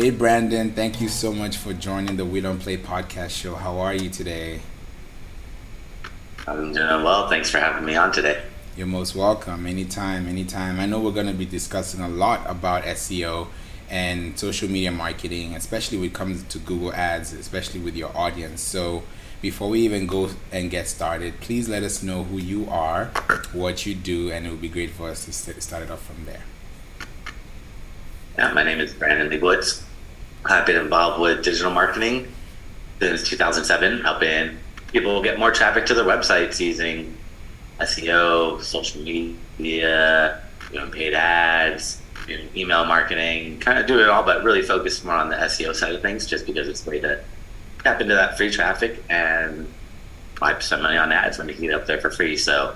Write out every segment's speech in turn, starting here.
Hey, Brandon, thank you so much for joining the We Don't Play podcast show. How are you today? I'm doing well. Thanks for having me on today. You're most welcome. Anytime, anytime. I know we're going to be discussing a lot about SEO and social media marketing, especially when it comes to Google Ads, especially with your audience. So, before we even go and get started, please let us know who you are, what you do, and it would be great for us to start it off from there. Yeah, my name is Brandon Leibowitz. I've been involved with digital marketing since 2007, helping people get more traffic to their websites using SEO, social media, know, paid ads, email marketing, kind of do it all, but really focus more on the SEO side of things just because it's the way to tap into that free traffic and I spend money on ads when you can get up there for free. So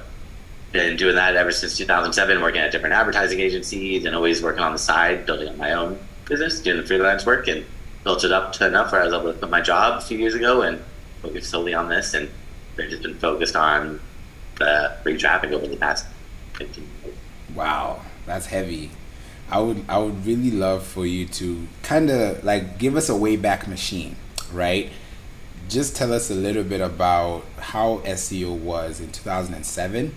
been doing that ever since 2007, working at different advertising agencies and always working on the side, building up my own business, doing the freelance work and built it up to enough where I was able to quit my job a few years ago and focus solely on this. And they've just been focused on the free traffic over the past 15 years. Wow, that's heavy. I would I would really love for you to kind of like give us a way back machine, right? Just tell us a little bit about how SEO was in 2007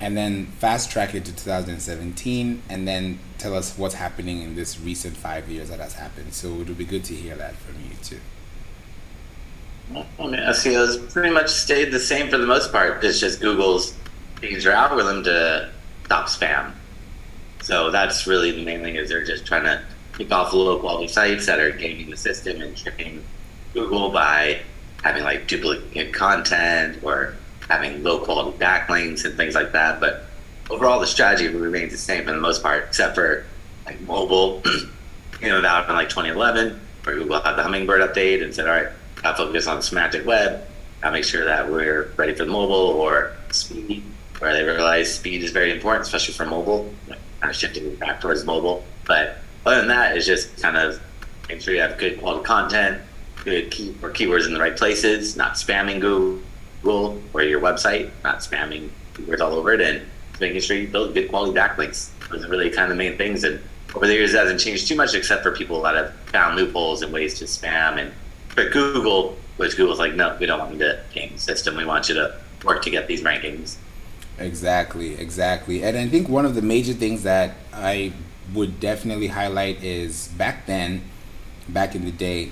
and then fast track it to 2017 and then tell us what's happening in this recent five years that has happened so it would be good to hear that from you too SEO has pretty much stayed the same for the most part. It's just Google's changed their algorithm to stop spam. So that's really the main thing is they're just trying to kick off low quality sites that are gaming the system and tricking Google by having like duplicate content or having low quality backlinks and things like that. But overall, the strategy remains the same for the most part, except for like mobile. know, that in like 2011, where Google had the Hummingbird update and said, all right, I'll focus on semantic web. I'll make sure that we're ready for the mobile or speed, where they realize speed is very important, especially for mobile, kind of shifting back towards mobile. But other than that, it's just kind of make sure you have good quality content, good key or keywords in the right places, not spamming Google or your website, not spamming keywords all over it, and making sure you build good quality backlinks. was really kind of the main things. And over the years, it hasn't changed too much, except for people that have found loopholes and ways to spam. And but Google, which Google's like, no, we don't want you to game the system. We want you to work to get these rankings. Exactly, exactly. And I think one of the major things that I would definitely highlight is back then, back in the day,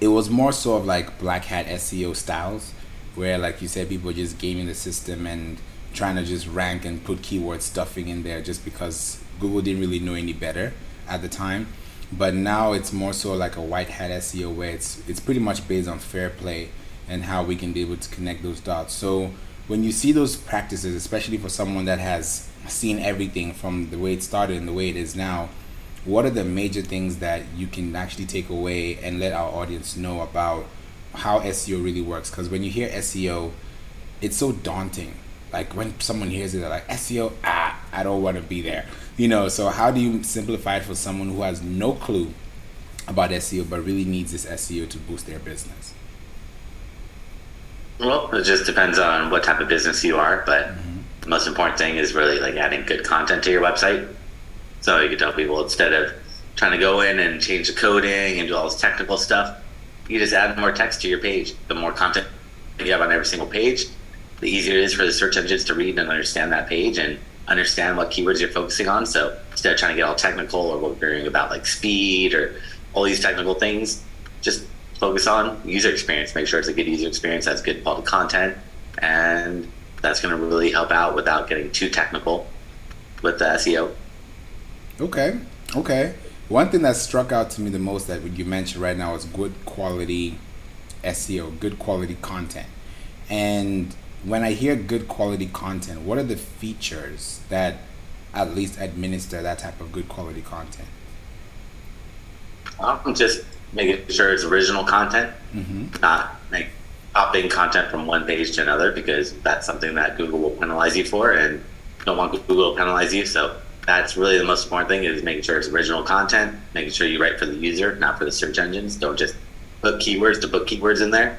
it was more so of like black hat SEO styles where like you said people just gaming the system and trying to just rank and put keyword stuffing in there just because google didn't really know any better at the time. But now it's more so like a white hat seo where it's it's pretty much based on fair play and how we can be able to connect those dots. So when you see those practices especially for someone that has seen everything from the way it started and the way it is now what are the major things that you can actually take away and let our audience know about how SEO really works? Because when you hear SEO, it's so daunting. Like when someone hears it, they're like SEO, ah, I don't want to be there. You know, so how do you simplify it for someone who has no clue about SEO but really needs this SEO to boost their business? Well, it just depends on what type of business you are, but mm-hmm. the most important thing is really like adding good content to your website. So you can tell people instead of trying to go in and change the coding and do all this technical stuff, you just add more text to your page. The more content you have on every single page, the easier it is for the search engines to read and understand that page and understand what keywords you're focusing on. So instead of trying to get all technical or worrying about like speed or all these technical things, just focus on user experience. Make sure it's a good user experience, has good quality content, and that's going to really help out without getting too technical with the SEO. Okay. Okay. One thing that struck out to me the most that you mentioned right now is good quality SEO, good quality content. And when I hear good quality content, what are the features that at least administer that type of good quality content? I'm just making sure it's original content, mm-hmm. not like copying content from one page to another because that's something that Google will penalize you for, and don't want Google to penalize you. So that's really the most important thing is making sure it's original content, making sure you write for the user, not for the search engines. Don't just put keywords to put keywords in there.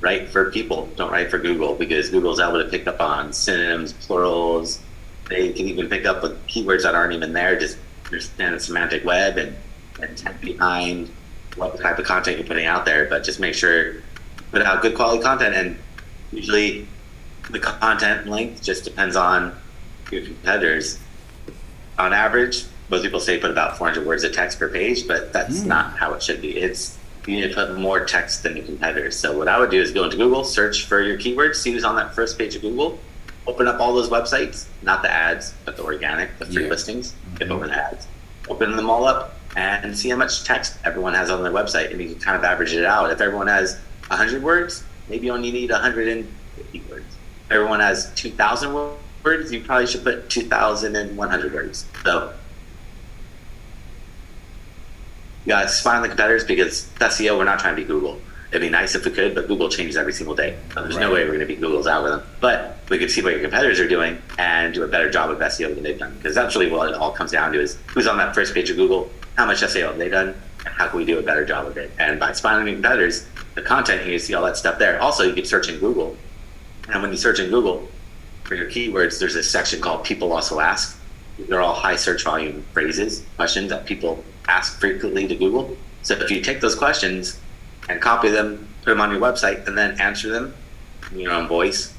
Write for people. Don't write for Google because Google's able to pick up on synonyms, plurals. They can even pick up with keywords that aren't even there. Just understand the semantic web and intent behind what type of content you're putting out there, but just make sure put out good quality content. And usually, the content length just depends on your competitors. On average, most people say put about 400 words of text per page, but that's mm. not how it should be. It's you need to put more text than your competitors. So what I would do is go into Google, search for your keywords, see who's on that first page of Google, open up all those websites, not the ads, but the organic, the free yeah. listings, mm-hmm. over the ads, open them all up and see how much text everyone has on their website, and you can kind of average it out. If everyone has 100 words, maybe you only need 150 words. If everyone has 2,000 words, you probably should put 2,100 words. So yeah, it's fine the competitors because that's SEO, we're not trying to be Google. It'd be nice if we could, but Google changes every single day. There's right. no way we're going to beat Google's algorithm. But we could see what your competitors are doing and do a better job of SEO than they've done. Because that's really what it all comes down to is who's on that first page of Google, how much SEO have they done, and how can we do a better job of it. And by finding competitors, the content, you see all that stuff there. Also, you can search in Google. And when you search in Google for your keywords, there's a section called People Also Ask. They're all high search volume phrases, questions that people ask frequently to Google. So if you take those questions and copy them, put them on your website, and then answer them in your own voice,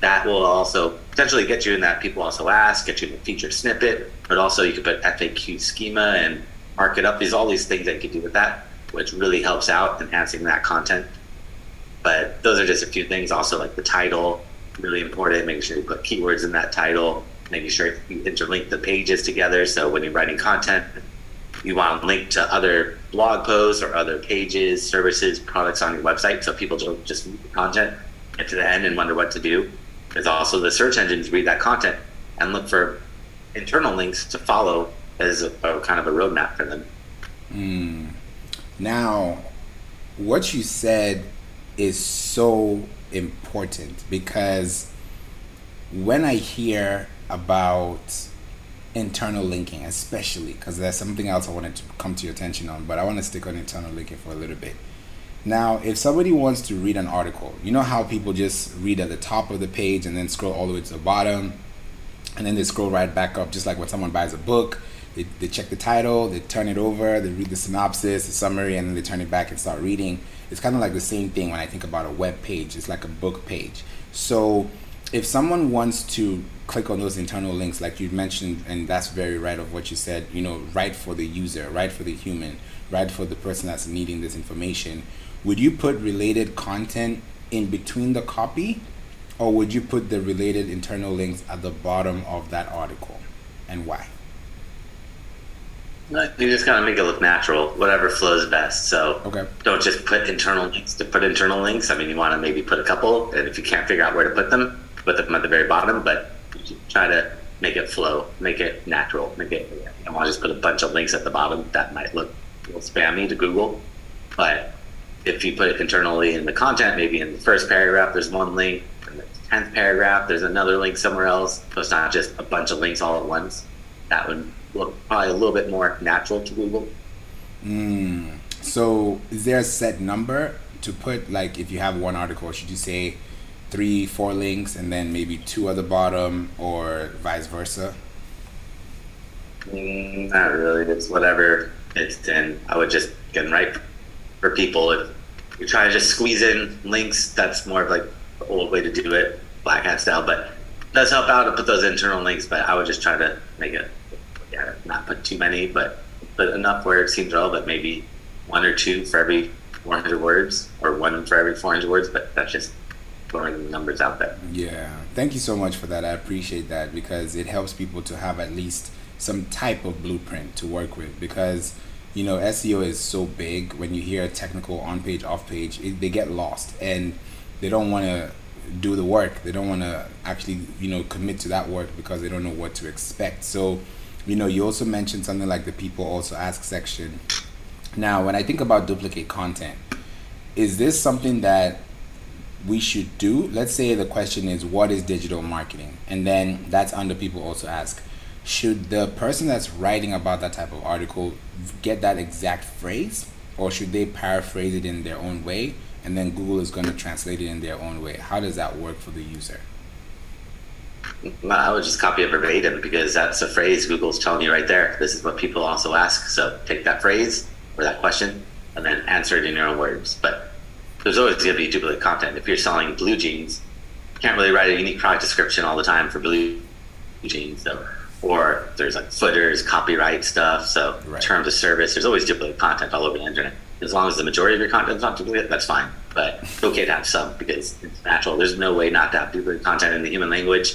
that will also potentially get you in that people also ask, get you in the featured snippet, but also you could put FAQ schema and mark it up. There's all these things that you can do with that, which really helps out enhancing that content. But those are just a few things. Also, like the title, really important. Making sure you put keywords in that title, making sure you interlink the pages together. So when you're writing content, you want to link to other blog posts or other pages, services, products on your website so people don't just read the content, get to the end and wonder what to do. There's also the search engines read that content and look for internal links to follow as a, a kind of a roadmap for them. Mm. Now, what you said is so important because when I hear about internal linking, especially because there's something else I wanted to come to your attention on, but I want to stick on internal linking for a little bit. Now, if somebody wants to read an article, you know how people just read at the top of the page and then scroll all the way to the bottom, and then they scroll right back up, just like when someone buys a book. They, they check the title, they turn it over, they read the synopsis, the summary, and then they turn it back and start reading. It's kind of like the same thing when I think about a web page. It's like a book page. So if someone wants to click on those internal links like you mentioned and that's very right of what you said you know write for the user write for the human write for the person that's needing this information would you put related content in between the copy or would you put the related internal links at the bottom of that article and why you just gotta make it look natural, whatever flows best. So okay. don't just put internal links to put internal links. I mean, you want to maybe put a couple, and if you can't figure out where to put them, put them at the very bottom. But try to make it flow, make it natural, make it. I want to just put a bunch of links at the bottom that might look a little spammy to Google, but if you put it internally in the content, maybe in the first paragraph, there's one link. In the tenth paragraph, there's another link somewhere else. So it's not just a bunch of links all at once. That would look probably a little bit more natural to Google. Mm. So, is there a set number to put? Like, if you have one article, should you say three, four links, and then maybe two at the bottom, or vice versa? Mm, not really. It's whatever it's in. I would just get write for people. If you try to just squeeze in links, that's more of like the old way to do it, black hat style. But does help out to put those internal links. But I would just try to make it, yeah, not put too many, but put enough where it seems relevant. Maybe one or two for every 400 words, or one for every 400 words. But that's just throwing the numbers out there. Yeah, thank you so much for that. I appreciate that because it helps people to have at least some type of blueprint to work with because you know SEO is so big. When you hear technical on page off page it, they get lost and they don't want to do the work. They don't want to actually you know commit to that work because they don't know what to expect. So you know you also mentioned something like the people also ask section. Now when i think about duplicate content is this something that we should do let's say the question is what is digital marketing and then that's under people also ask should the person that's writing about that type of article get that exact phrase or should they paraphrase it in their own way and then google is going to translate it in their own way how does that work for the user well, I would just copy it verbatim because that's a phrase Google's telling you right there. This is what people also ask. So take that phrase or that question and then answer it in your own words. But there's always going to be duplicate content. If you're selling blue jeans, you can't really write a unique product description all the time for blue jeans. So, or there's like footers, copyright stuff. So right. terms of service, there's always duplicate content all over the internet. As long as the majority of your content is not duplicate, that's fine. But it's okay to have some because it's natural. There's no way not to have duplicate content in the human language.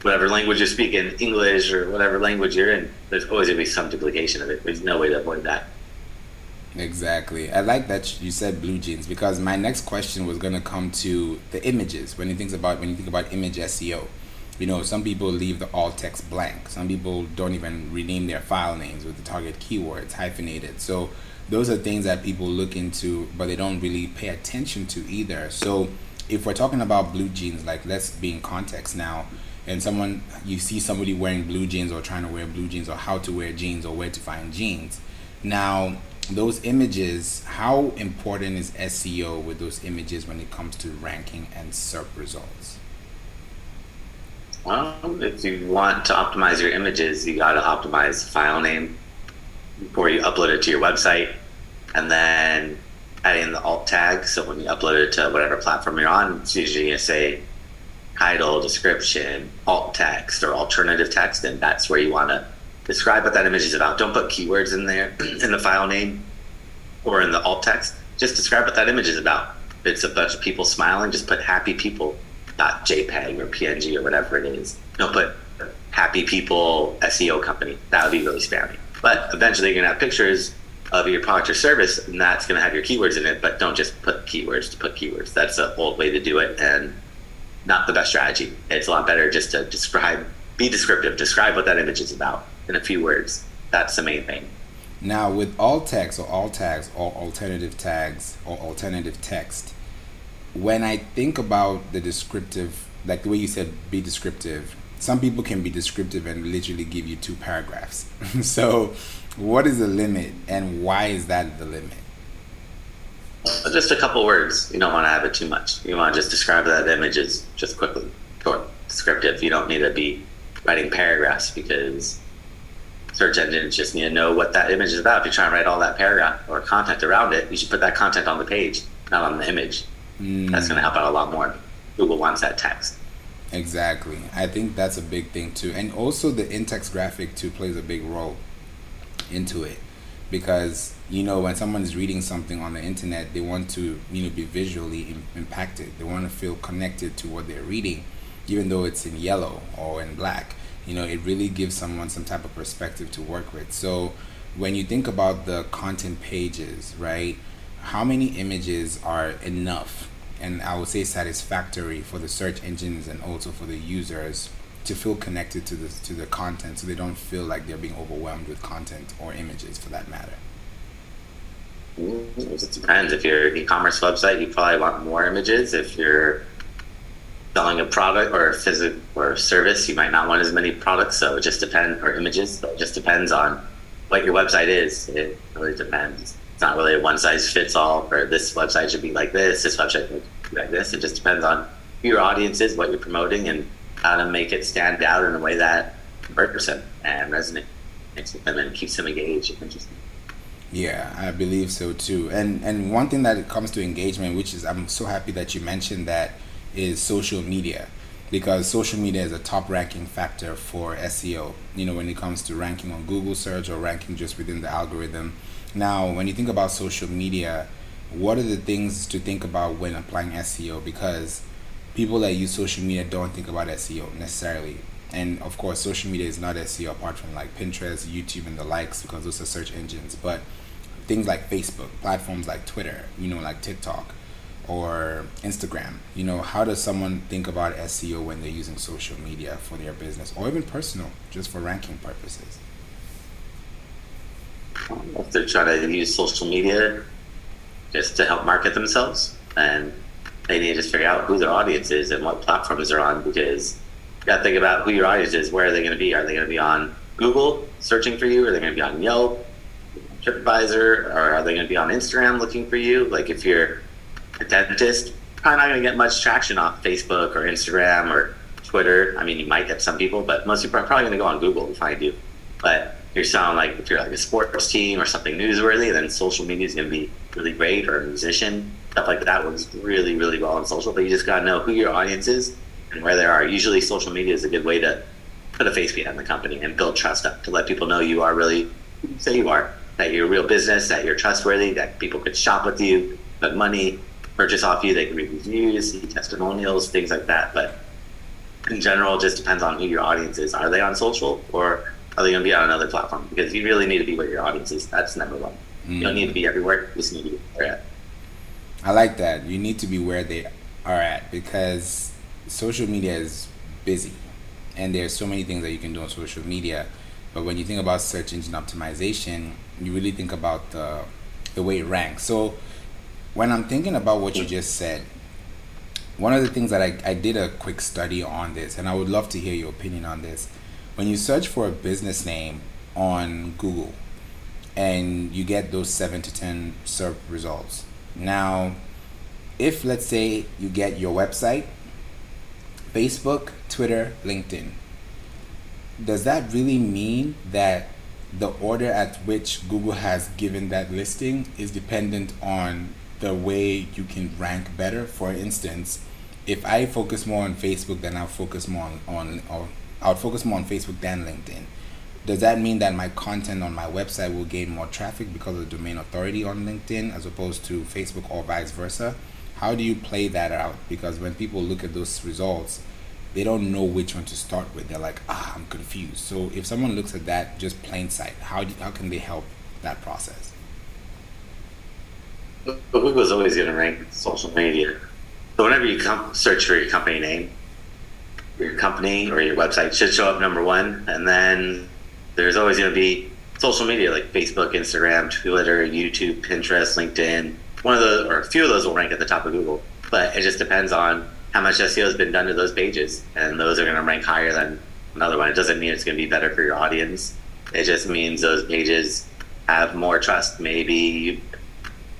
Whatever language you're speaking, English or whatever language you're in, there's always going to be some duplication of it. There's no way to avoid that. Exactly. I like that you said blue jeans because my next question was going to come to the images. When you think about when you think about image SEO, you know, some people leave the alt text blank. Some people don't even rename their file names with the target keywords hyphenated. So those are things that people look into, but they don't really pay attention to either. So if we're talking about blue jeans, like let's be in context now, and someone you see somebody wearing blue jeans or trying to wear blue jeans or how to wear jeans or where to find jeans. Now those images, how important is SEO with those images when it comes to ranking and SERP results? Well, if you want to optimize your images, you got to optimize file name before you upload it to your website, and then add in the alt tag. So when you upload it to whatever platform you're on, it's usually going to say title, description, alt text, or alternative text, and that's where you want to describe what that image is about. Don't put keywords in there in the file name or in the alt text. Just describe what that image is about. If it's a bunch of people smiling, just put happy people dot JPEG or PNG or whatever it is. Don't put happy people SEO company. That would be really spammy. But eventually you're gonna have pictures of your product or service, and that's gonna have your keywords in it. But don't just put keywords to put keywords. That's an old way to do it and not the best strategy. It's a lot better just to describe, be descriptive, describe what that image is about in a few words. That's the main thing. Now, with alt text or alt tags or alternative tags or alternative text, when I think about the descriptive, like the way you said, be descriptive, some people can be descriptive and literally give you two paragraphs. so, what is the limit and why is that the limit? Just a couple words. You don't want to have it too much. You want to just describe that image as just quickly, short, descriptive. You don't need to be writing paragraphs because search engines just need to know what that image is about. If you're trying to write all that paragraph or content around it, you should put that content on the page, not on the image. Mm. That's going to help out a lot more. Google wants that text. Exactly. I think that's a big thing too. And also the in-text graphic too plays a big role into it because you know when someone is reading something on the internet they want to you know be visually Im- impacted they want to feel connected to what they're reading even though it's in yellow or in black you know it really gives someone some type of perspective to work with. So when you think about the content pages right how many images are enough and i would say satisfactory for the search engines and also for the users to feel connected to the to the content so they don't feel like they're being overwhelmed with content or images for that matter? It depends. If you're an e-commerce website you probably want more images. If you're selling a product or a physical or service, you might not want as many products. So it just depends, or images. So it just depends on what your website is. It really depends. It's not really a one size fits all. Or this website should be like this. This website should be like this. It just depends on who your audience is, what you're promoting, and how to make it stand out in a way that converts them and resonates with them and keeps them engaged and interested. Yeah, I believe so too. And and one thing that comes to engagement, which is I'm so happy that you mentioned that is social media because social media is a top ranking factor for SEO, you know, when it comes to ranking on Google search or ranking just within the algorithm. Now, when you think about social media, what are the things to think about when applying SEO? Because people that use social media don't think about SEO necessarily. And of course, social media is not SEO apart from like Pinterest, YouTube, and the likes because those are search engines. But things like Facebook, platforms like Twitter, you know, like TikTok, or Instagram. You know, how does someone think about SEO when they're using social media for their business or even personal, just for ranking purposes? If they're trying to use social media just to help market themselves, and they need to figure out who their audience is and what platforms they're on because you got to think about who your audience is. Where are they going to be? Are they going to be on Google searching for you? Are they going to be on Yelp, TripAdvisor, or are they going to be on Instagram looking for you? Like if you're a dentist, probably not going to get much traction off Facebook or Instagram or Twitter. I mean, you might get some people, but most people are probably going to go on Google to find you. But you're sound like if you're like a sports team or something newsworthy, then social media is going to be really great. Or a musician, stuff like that works really, really well on social. But you just got to know who your audience is and where they are. Usually, social media is a good way to put a face behind the company and build trust up to let people know you are really say you are that you're a real business, that you're trustworthy, that people could shop with you, put money, purchase off you. They can read reviews, see testimonials, things like that. But in general, it just depends on who your audience is. Are they on social or are they going to be on another platform? Because you really need to be where your audience is. That's number one. Mm. You don't need to be everywhere. You just need to be where at. I like that. You need to be where they are at because social media is busy and there's so many things that you can do on social media. But when you think about search engine optimization, you really think about the, the way it ranks. So when I'm thinking about what you just said, one of the things that I, I did a quick study on this, and I would love to hear your opinion on this. When you search for a business name on Google and you get those seven to 10 SERP results. Now, if let's say you get your website, Facebook, Twitter, LinkedIn, does that really mean that the order at which Google has given that listing is dependent on the way you can rank better? For instance, if I focus more on Facebook, then I'll focus more on, on or I'll focus more on Facebook than LinkedIn. Does that mean that my content on my website will gain more traffic because of the domain authority on LinkedIn as opposed to Facebook or vice versa? How do you play that out? Because when people look at those results, they don't know which one to start with. They're like, ah, I'm confused. So if someone looks at that just plain sight, how do, how can they help that process? Google's always going to rank social media so whenever you come search for your company name, your company or your website should show up number one, and then there's always going to be social media like Facebook, Instagram, Twitter, YouTube, Pinterest, LinkedIn. One of those or a few of those will rank at the top of Google, but it just depends on how much SEO has been done to those pages, and those are going to rank higher than another one. It doesn't mean it's going to be better for your audience. It just means those pages have more trust. Maybe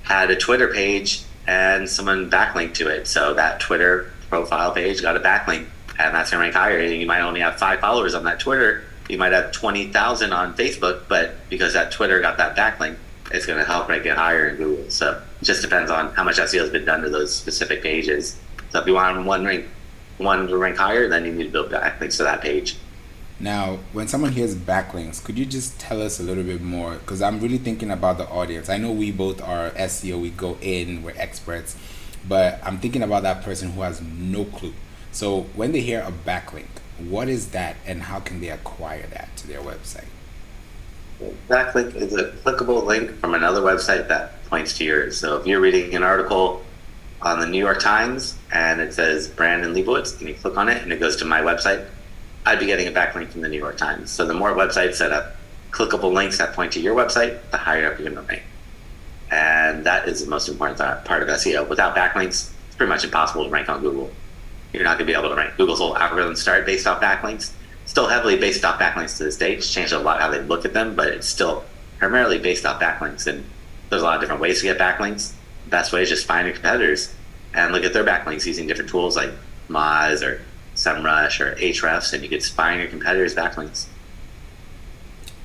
had a Twitter page and someone backlinked to it. So that Twitter profile page got a backlink, and that's gonna rank higher. You might only have five followers on that Twitter. You might have twenty thousand on Facebook, but because that Twitter got that backlink, it's gonna help rank it higher in Google. So it just depends on how much SEO has been done to those specific pages. So if you want one rank, one to rank higher, then you need to build backlinks to that page. Now, when someone hears backlinks, could you just tell us a little bit more? Because I'm really thinking about the audience. I know we both are SEO, we go in, we're experts, but I'm thinking about that person who has no clue. So when they hear a backlink, what is that and how can they acquire that to their website? Backlink is a clickable link from another website that points to yours. So if you're reading an article on the New York Times and it says Brandon Leibowitz, and you click on it and it goes to my website, I'd be getting a backlink from the New York Times. So the more websites that have clickable links that point to your website, the higher up you're going to rank. And that is the most important part of SEO. Without backlinks, it's pretty much impossible to rank on Google. You're not going to be able to rank. Google's whole algorithm started based off backlinks, still heavily based off backlinks to this day. It's changed a lot how they look at them, but it's still primarily based off backlinks. And there's a lot of different ways to get backlinks. The best way is just find your competitors and look at their backlinks using different tools like Moz or SEMrush or Ahrefs, and you could spy on your competitors' backlinks.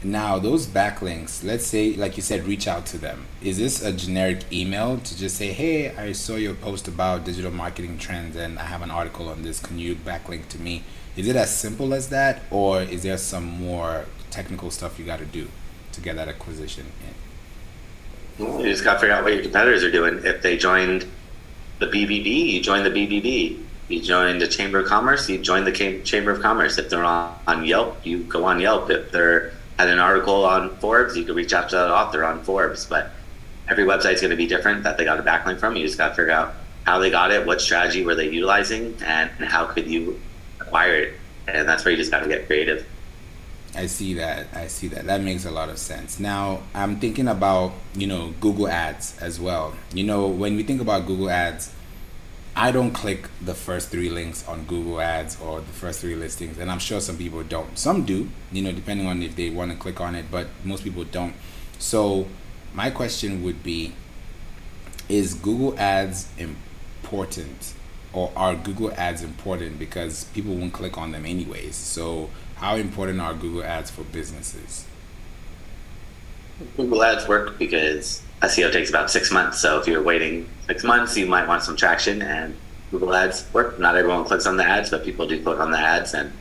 Now, those backlinks, let's say, like you said, reach out to them. Is this a generic email to just say, hey, I saw your post about digital marketing trends and I have an article on this. Can you backlink to me? Is it as simple as that, or is there some more technical stuff you got to do to get that acquisition in? You just got to figure out what your competitors are doing. If they joined the BBB, you join the BBB you join the Chamber of Commerce, you join the Chamber of Commerce. If they're on, Yelp, you go on Yelp. If they're had an article on Forbes, you can reach out to that author on Forbes. But every website's going to be different that they got a backlink from. You just got to figure out how they got it, what strategy were they utilizing, and how could you acquire it. And that's where you just got to get creative. I see that. I see that. That makes a lot of sense. Now, I'm thinking about, you know, Google Ads as well. You know, when we think about Google Ads, I don't click the first three links on Google Ads or the first three listings, and I'm sure some people don't. Some do, you know, depending on if they want to click on it, but most people don't. So, my question would be Is Google Ads important or are Google ads important because people won't click on them anyways? So, how important are Google ads for businesses? Google ads work because SEO takes about six months. So, if you're waiting six months, you might want some traction, and Google ads work. Not everyone clicks on the ads, but people do click on the ads. And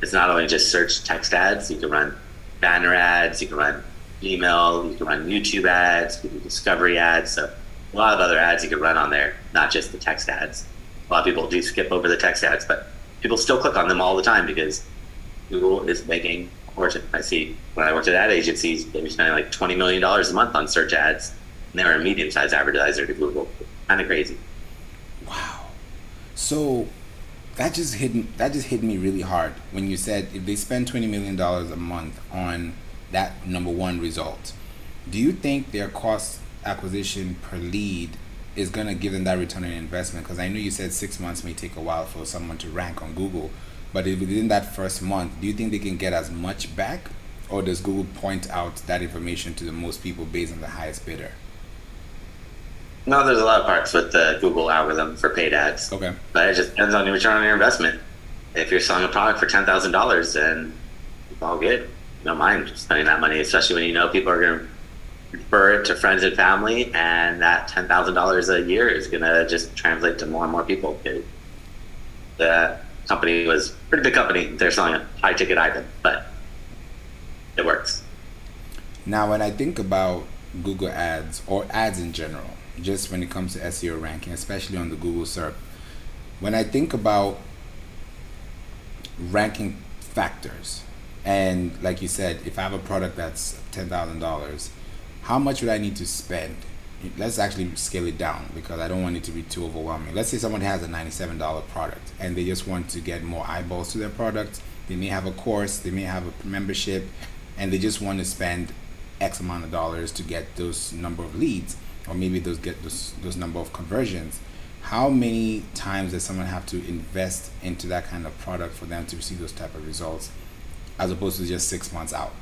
it's not only just search text ads, you can run banner ads, you can run email, you can run YouTube ads, you can do discovery ads. So, a lot of other ads you can run on there, not just the text ads. A lot of people do skip over the text ads, but people still click on them all the time because Google is making fortune. I see when I worked at ad agencies, they were spending like $20 million a month on search ads, they were a medium sized advertiser to Google. Kind of crazy. Wow. So that just hit that just hit me really hard when you said if they spend twenty million dollars a month on that number one result, do you think their cost acquisition per lead is going to give them that return on investment because i know you said six months may take a while for someone to rank on google but within that first month do you think they can get as much back or does google point out that information to the most people based on the highest bidder no there's a lot of parts with the google algorithm for paid ads. Okay. But it just depends on your return on your investment. If you're selling a product for $10000 then it's all good. You don't mind spending that money especially when you know people are going to refer it to friends and family, and that ten thousand dollars a year is going to just translate to more and more people. The company was pretty big company; they're selling a high ticket item, but it works. Now, when I think about Google Ads or ads in general, just when it comes to SEO ranking, especially on the Google SERP, when I think about ranking factors, and like you said, if I have a product that's ten thousand dollars how much would I need to spend? Let's actually scale it down because I don't want it to be too overwhelming. Let's say someone has a $97 product and they just want to get more eyeballs to their product. They may have a course, they may have a membership, and they just want to spend X amount of dollars to get those number of leads or maybe those get those, those number of conversions. How many times does someone have to invest into that kind of product for them to receive those type of results as opposed to just six months out?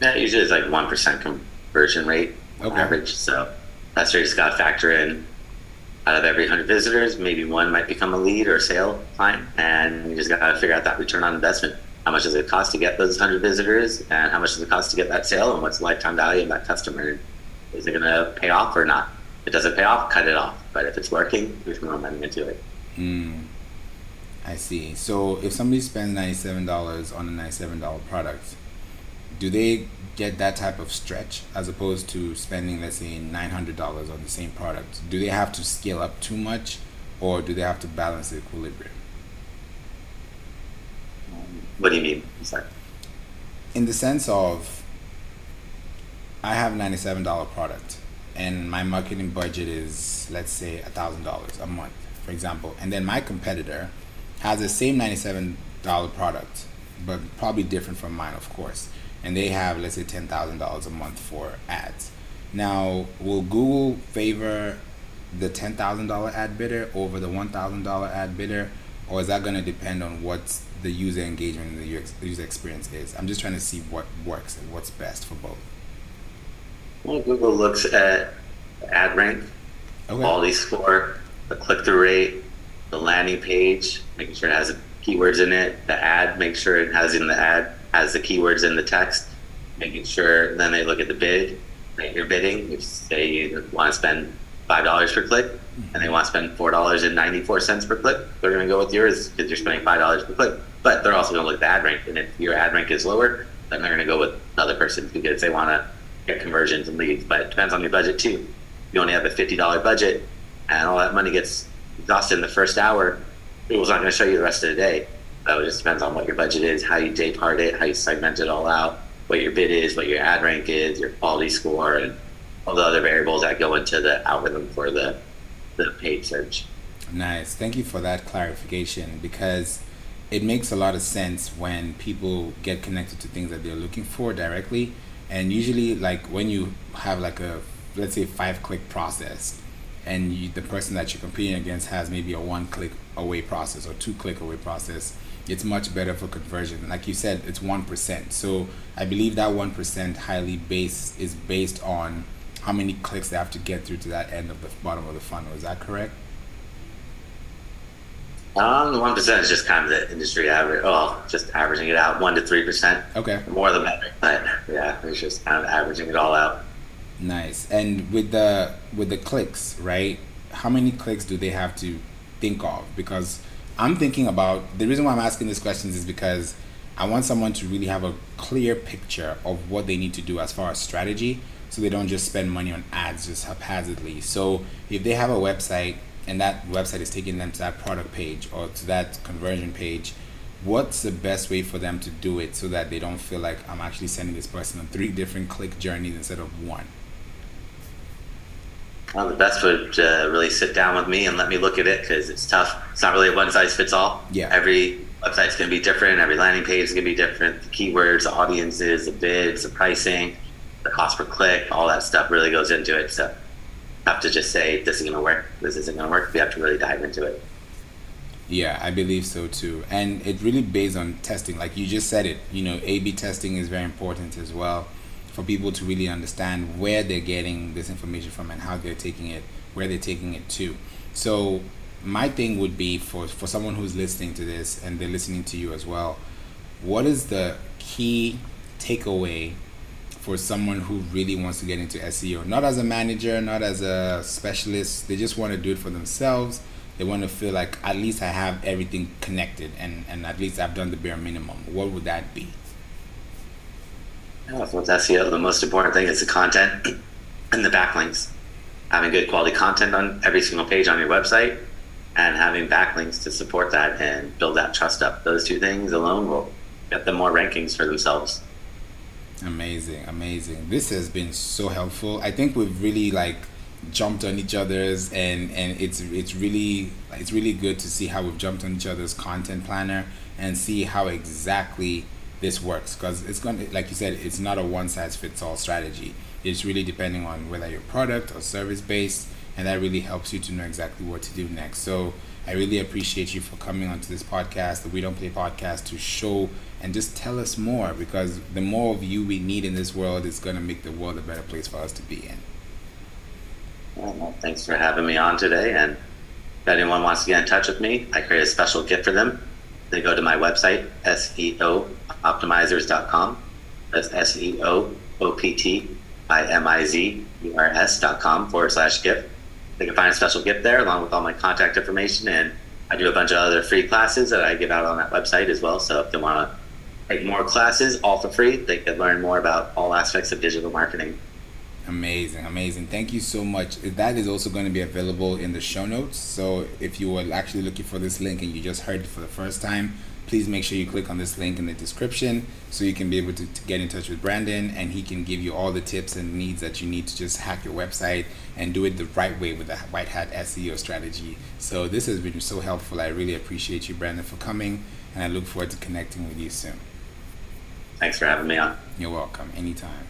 Yeah, usually it's like one percent conversion rate okay. average. So that's where you just got to factor in out of every hundred visitors, maybe one might become a lead or a sale client, and you just got to figure out that return on investment. How much does it cost to get those hundred visitors, and how much does it cost to get that sale, and what's the lifetime value of that customer? Is it going to pay off or not? If it doesn't pay off, cut it off. But if it's working, there's more money into it. Mm. I see. So if somebody spends ninety-seven dollars on a ninety-seven dollar product, do they get that type of stretch as opposed to spending let's say $900 on the same product do they have to scale up too much or do they have to balance the equilibrium what do you mean sorry in the sense of i have a $97 product and my marketing budget is let's say $1000 a month for example and then my competitor has the same $97 product but probably different from mine of course and they have let's say ten thousand dollars a month for ads. Now, will Google favor the ten thousand dollar ad bidder over the one thousand dollar ad bidder, or is that going to depend on what the user engagement and the user experience is? I'm just trying to see what works and what's best for both. Well, Google looks at ad rank, okay. quality score, the click through rate, the landing page, making sure it has keywords in it, the ad, make sure it has in the ad has the keywords in the text, making sure then they look at the bid that you're bidding. If say you want to spend five dollars per click and they want to spend four dollars and ninety four cents per click, they're going to go with yours because you're spending five dollars per click. But they're also going to look at the ad rank, and if your ad rank is lower, then they're going to go with another person because they want to get conversions and leads. But it depends on your budget too. You only have a fifty dollar budget and all that money gets exhausted in the first hour, Google's not going to show you the rest of the day. So it just depends on what your budget is, how you day part it, how you segment it all out, what your bid is, what your ad rank is, your quality score, and all the other variables that go into the algorithm for the the paid search. Nice. Thank you for that clarification because it makes a lot of sense when people get connected to things that they're looking for directly. And usually, like when you have like a let's say five click process, and you, the person that you're competing against has maybe a one click away process or two click away process, it's much better for conversion. Like you said, it's one percent. So I believe that one percent highly base is based on how many clicks they have to get through to that end of the bottom of the funnel. Is that correct? Um, the one percent is just kind of the industry average. Oh, just averaging it out, one to three percent. Okay. More the better. But yeah, it's just kind of averaging it all out. Nice. And with the with the clicks, right? How many clicks do they have to think of? Because I'm thinking about the reason why I'm asking these questions is because I want someone to really have a clear picture of what they need to do as far as strategy so they don't just spend money on ads just haphazardly. So if they have a website and that website is taking them to that product page or to that conversion page, what's the best way for them to do it so that they don't feel like I'm actually sending this person on three different click journeys instead of one? Well, the best would uh, really sit down with me and let me look at it because it's tough. It's not really a one size fits all. Yeah. Every website's going to be different. Every landing page is going to be different. The keywords, the audiences, the bids, the pricing, the cost per click, all that stuff really goes into it. So have to just say this is going to work, this isn't going to work. We have to really dive into it. Yeah, I believe so too. And it really based on testing. Like you just said it, you know, A B testing is very important as well for people to really understand where they're getting this information from and how they're taking it, where they're taking it to. So my thing would be for, for someone who's listening to this and they're listening to you as well, what is the key takeaway for someone who really wants to get into SEO, not as a manager, not as a specialist. They just want to do it for themselves. They want to feel like at least I have everything connected and, and at least I've done the bare minimum. What would that be? With SEO, the most important thing is the content and the backlinks. Having good quality content on every single page on your website and having backlinks to support that and build that trust up. Those two things alone will get them more rankings for themselves. Amazing, amazing. This has been so helpful. I think we've really like jumped on each other's and and it's it's really it's really good to see how we've jumped on each other's content planner and see how exactly this works because it's going to like you said it's not a one size fits all strategy it's really depending on whether you're product or service based and that really helps you to know exactly what to do next so i really appreciate you for coming onto this podcast the we don't play podcast to show and just tell us more because the more of you we need in this world is going to make the world a better place for us to be in. Well, thanks for having me on today. And if anyone wants to get in touch with me, I create a special gift for them. They go to my website, SEOoptimizers.com. That's S E O O P T I M I Z U R S.com forward slash gift. They can find a special gift there along with all my contact information. And I do a bunch of other free classes that I give out on that website as well. So if they want to more classes all for free. They can learn more about all aspects of digital marketing. Amazing, amazing. Thank you so much. That is also going to be available in the show notes. So if you were actually looking for this link and you just heard it for the first time, please make sure you click on this link in the description so you can be able to, to, get in touch with Brandon and he can give you all the tips and needs that you need to just hack your website and do it the right way with the white hat SEO strategy. So this has been so helpful. I really appreciate you, Brandon, for coming and I look forward to connecting with you soon. Thanks for having me on. You're welcome. Anytime.